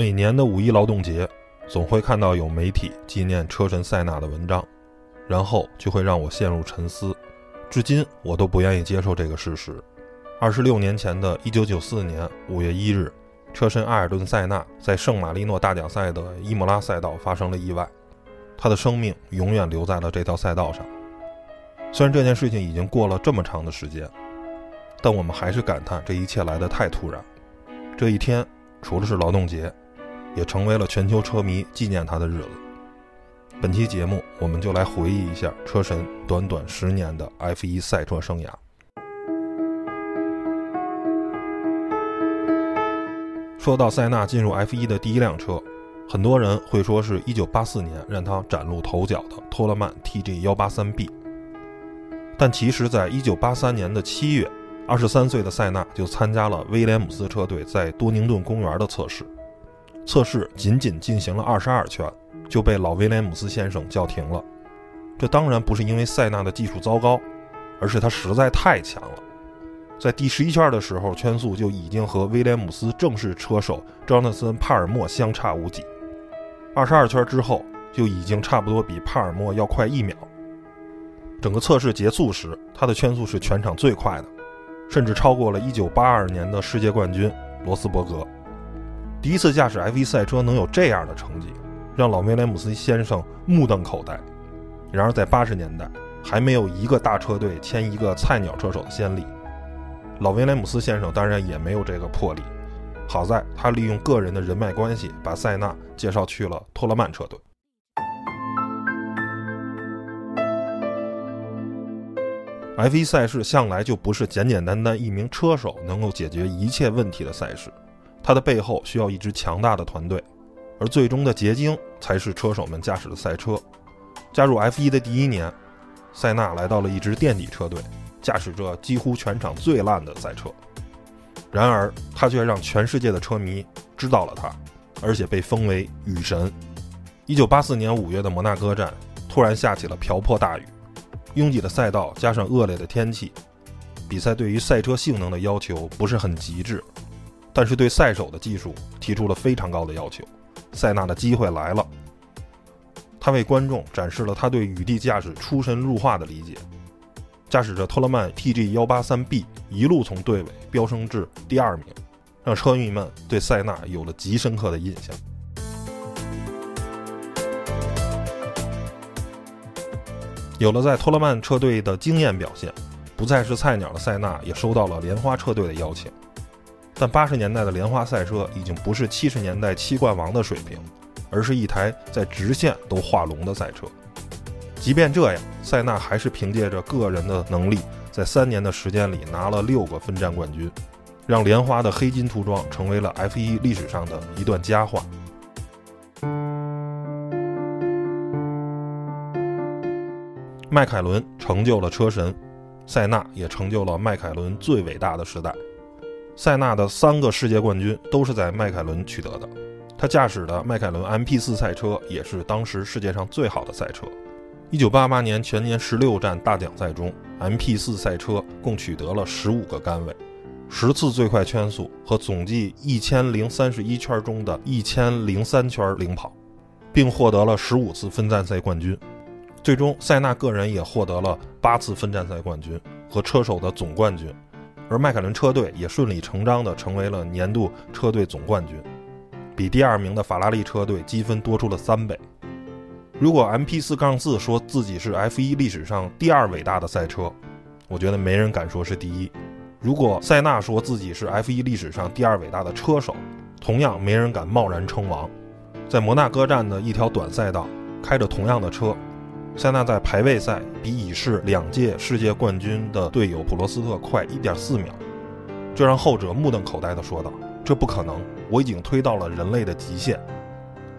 每年的五一劳动节，总会看到有媒体纪念车神塞纳的文章，然后就会让我陷入沉思。至今，我都不愿意接受这个事实。二十六年前的一九九四年五月一日，车神阿尔顿·塞纳在圣马力诺大奖赛的伊莫拉赛道发生了意外，他的生命永远留在了这条赛道上。虽然这件事情已经过了这么长的时间，但我们还是感叹这一切来得太突然。这一天，除了是劳动节。也成为了全球车迷纪念他的日子。本期节目，我们就来回忆一下车神短短十年的 F1 赛车生涯。说到塞纳进入 F1 的第一辆车，很多人会说是一九八四年让他崭露头角的托勒曼 TG 幺八三 B。但其实，在一九八三年的七月，二十三岁的塞纳就参加了威廉姆斯车队在多宁顿公园的测试。测试仅仅进行了二十二圈，就被老威廉姆斯先生叫停了。这当然不是因为塞纳的技术糟糕，而是他实在太强了。在第十一圈的时候，圈速就已经和威廉姆斯正式车手张纳森·帕尔默相差无几。二十二圈之后，就已经差不多比帕尔默要快一秒。整个测试结束时，他的圈速是全场最快的，甚至超过了1982年的世界冠军罗斯伯格。第一次驾驶 F1 赛车能有这样的成绩，让老威廉姆斯先生目瞪口呆。然而，在八十年代，还没有一个大车队签一个菜鸟车手的先例。老威廉姆斯先生当然也没有这个魄力。好在他利用个人的人脉关系，把塞纳介绍去了托勒曼车队。F1 赛事向来就不是简简单单一名车手能够解决一切问题的赛事。它的背后需要一支强大的团队，而最终的结晶才是车手们驾驶的赛车。加入 F1 的第一年，塞纳来到了一支垫底车队，驾驶着几乎全场最烂的赛车。然而，他却让全世界的车迷知道了他，而且被封为雨神。1984年5月的摩纳哥站突然下起了瓢泼大雨，拥挤的赛道加上恶劣的天气，比赛对于赛车性能的要求不是很极致。但是对赛手的技术提出了非常高的要求，塞纳的机会来了。他为观众展示了他对雨地驾驶出神入化的理解，驾驶着托勒曼 TG 幺八三 B 一路从队尾飙升至第二名，让车迷们对塞纳有了极深刻的印象。有了在托勒曼车队的惊艳表现，不再是菜鸟的塞纳也收到了莲花车队的邀请。但八十年代的莲花赛车已经不是七十年代七冠王的水平，而是一台在直线都画龙的赛车。即便这样，塞纳还是凭借着个人的能力，在三年的时间里拿了六个分站冠军，让莲花的黑金涂装成为了 F1 历史上的一段佳话。迈凯伦成就了车神，塞纳也成就了迈凯伦最伟大的时代。塞纳的三个世界冠军都是在迈凯伦取得的，他驾驶的迈凯伦 MP4 赛车也是当时世界上最好的赛车。1988年全年十六站大奖赛中，MP4 赛车共取得了十五个杆位，十次最快圈速和总计一千零三十一圈中的一千零三圈领跑，并获得了十五次分站赛冠军。最终，塞纳个人也获得了八次分站赛冠军和车手的总冠军。而迈凯伦车队也顺理成章地成为了年度车队总冠军，比第二名的法拉利车队积分多出了三倍。如果 MP4 杠四说自己是 F1 历史上第二伟大的赛车，我觉得没人敢说是第一。如果塞纳说自己是 F1 历史上第二伟大的车手，同样没人敢贸然称王。在摩纳哥站的一条短赛道，开着同样的车。塞纳在排位赛比已是两届世界冠军的队友普罗斯特快1.4秒，这让后者目瞪口呆地说道：“这不可能，我已经推到了人类的极限。”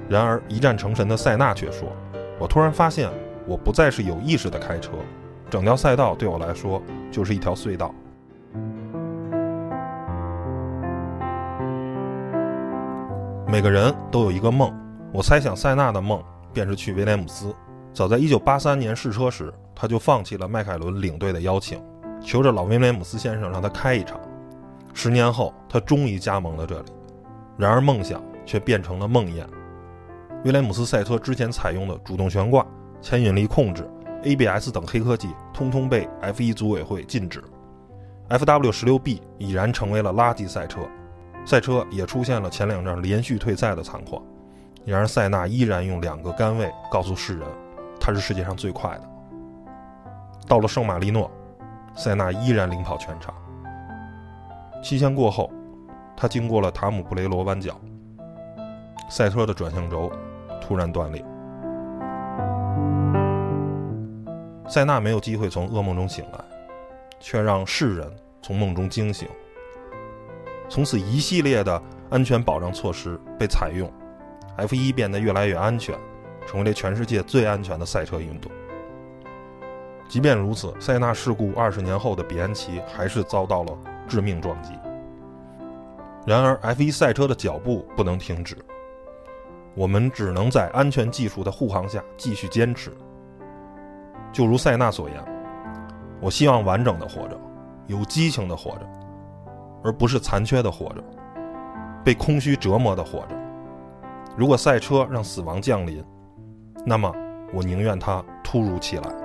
然而一战成神的塞纳却说：“我突然发现，我不再是有意识的开车，整条赛道对我来说就是一条隧道。”每个人都有一个梦，我猜想塞纳的梦便是去威廉姆斯。早在1983年试车时，他就放弃了迈凯伦领队的邀请，求着老威廉姆斯先生让他开一场。十年后，他终于加盟了这里。然而，梦想却变成了梦魇。威廉姆斯赛车之前采用的主动悬挂、牵引力控制、ABS 等黑科技，通通被 F1 组委会禁止。FW16B 已然成为了垃圾赛车，赛车也出现了前两站连续退赛的惨况。然而，塞纳依然用两个杆位告诉世人，他是世界上最快的。到了圣马力诺，塞纳依然领跑全场。期限过后，他经过了塔姆布雷罗弯角，赛车的转向轴突然断裂。塞纳没有机会从噩梦中醒来，却让世人从梦中惊醒。从此，一系列的安全保障措施被采用。F1 变得越来越安全，成为了全世界最安全的赛车运动。即便如此，塞纳事故二十年后的比安奇还是遭到了致命撞击。然而，F1 赛车的脚步不能停止，我们只能在安全技术的护航下继续坚持。就如塞纳所言：“我希望完整的活着，有激情的活着，而不是残缺的活着，被空虚折磨的活着。”如果赛车让死亡降临，那么我宁愿它突如其来。